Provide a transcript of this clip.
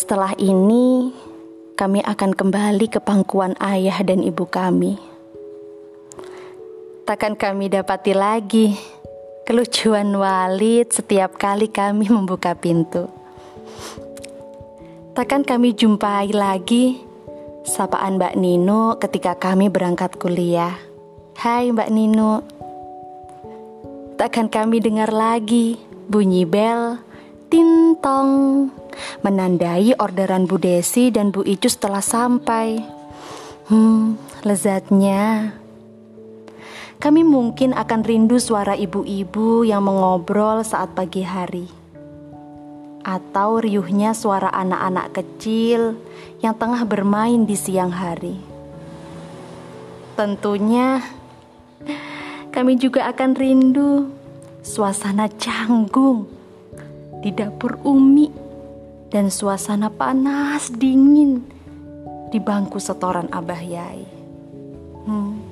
Setelah ini, kami akan kembali ke pangkuan ayah dan ibu kami. Takkan kami dapati lagi kelucuan Walid setiap kali kami membuka pintu. Takkan kami jumpai lagi sapaan Mbak Nino ketika kami berangkat kuliah. Hai Mbak Nino. Takkan kami dengar lagi bunyi bel tintong menandai orderan Bu Desi dan Bu Icu setelah sampai. Hmm, lezatnya. Kami mungkin akan rindu suara ibu-ibu yang mengobrol saat pagi hari. Atau riuhnya suara anak-anak kecil yang tengah bermain di siang hari. Tentunya kami juga akan rindu suasana canggung di dapur Umi dan suasana panas dingin di bangku setoran Abah Yai. Hmm.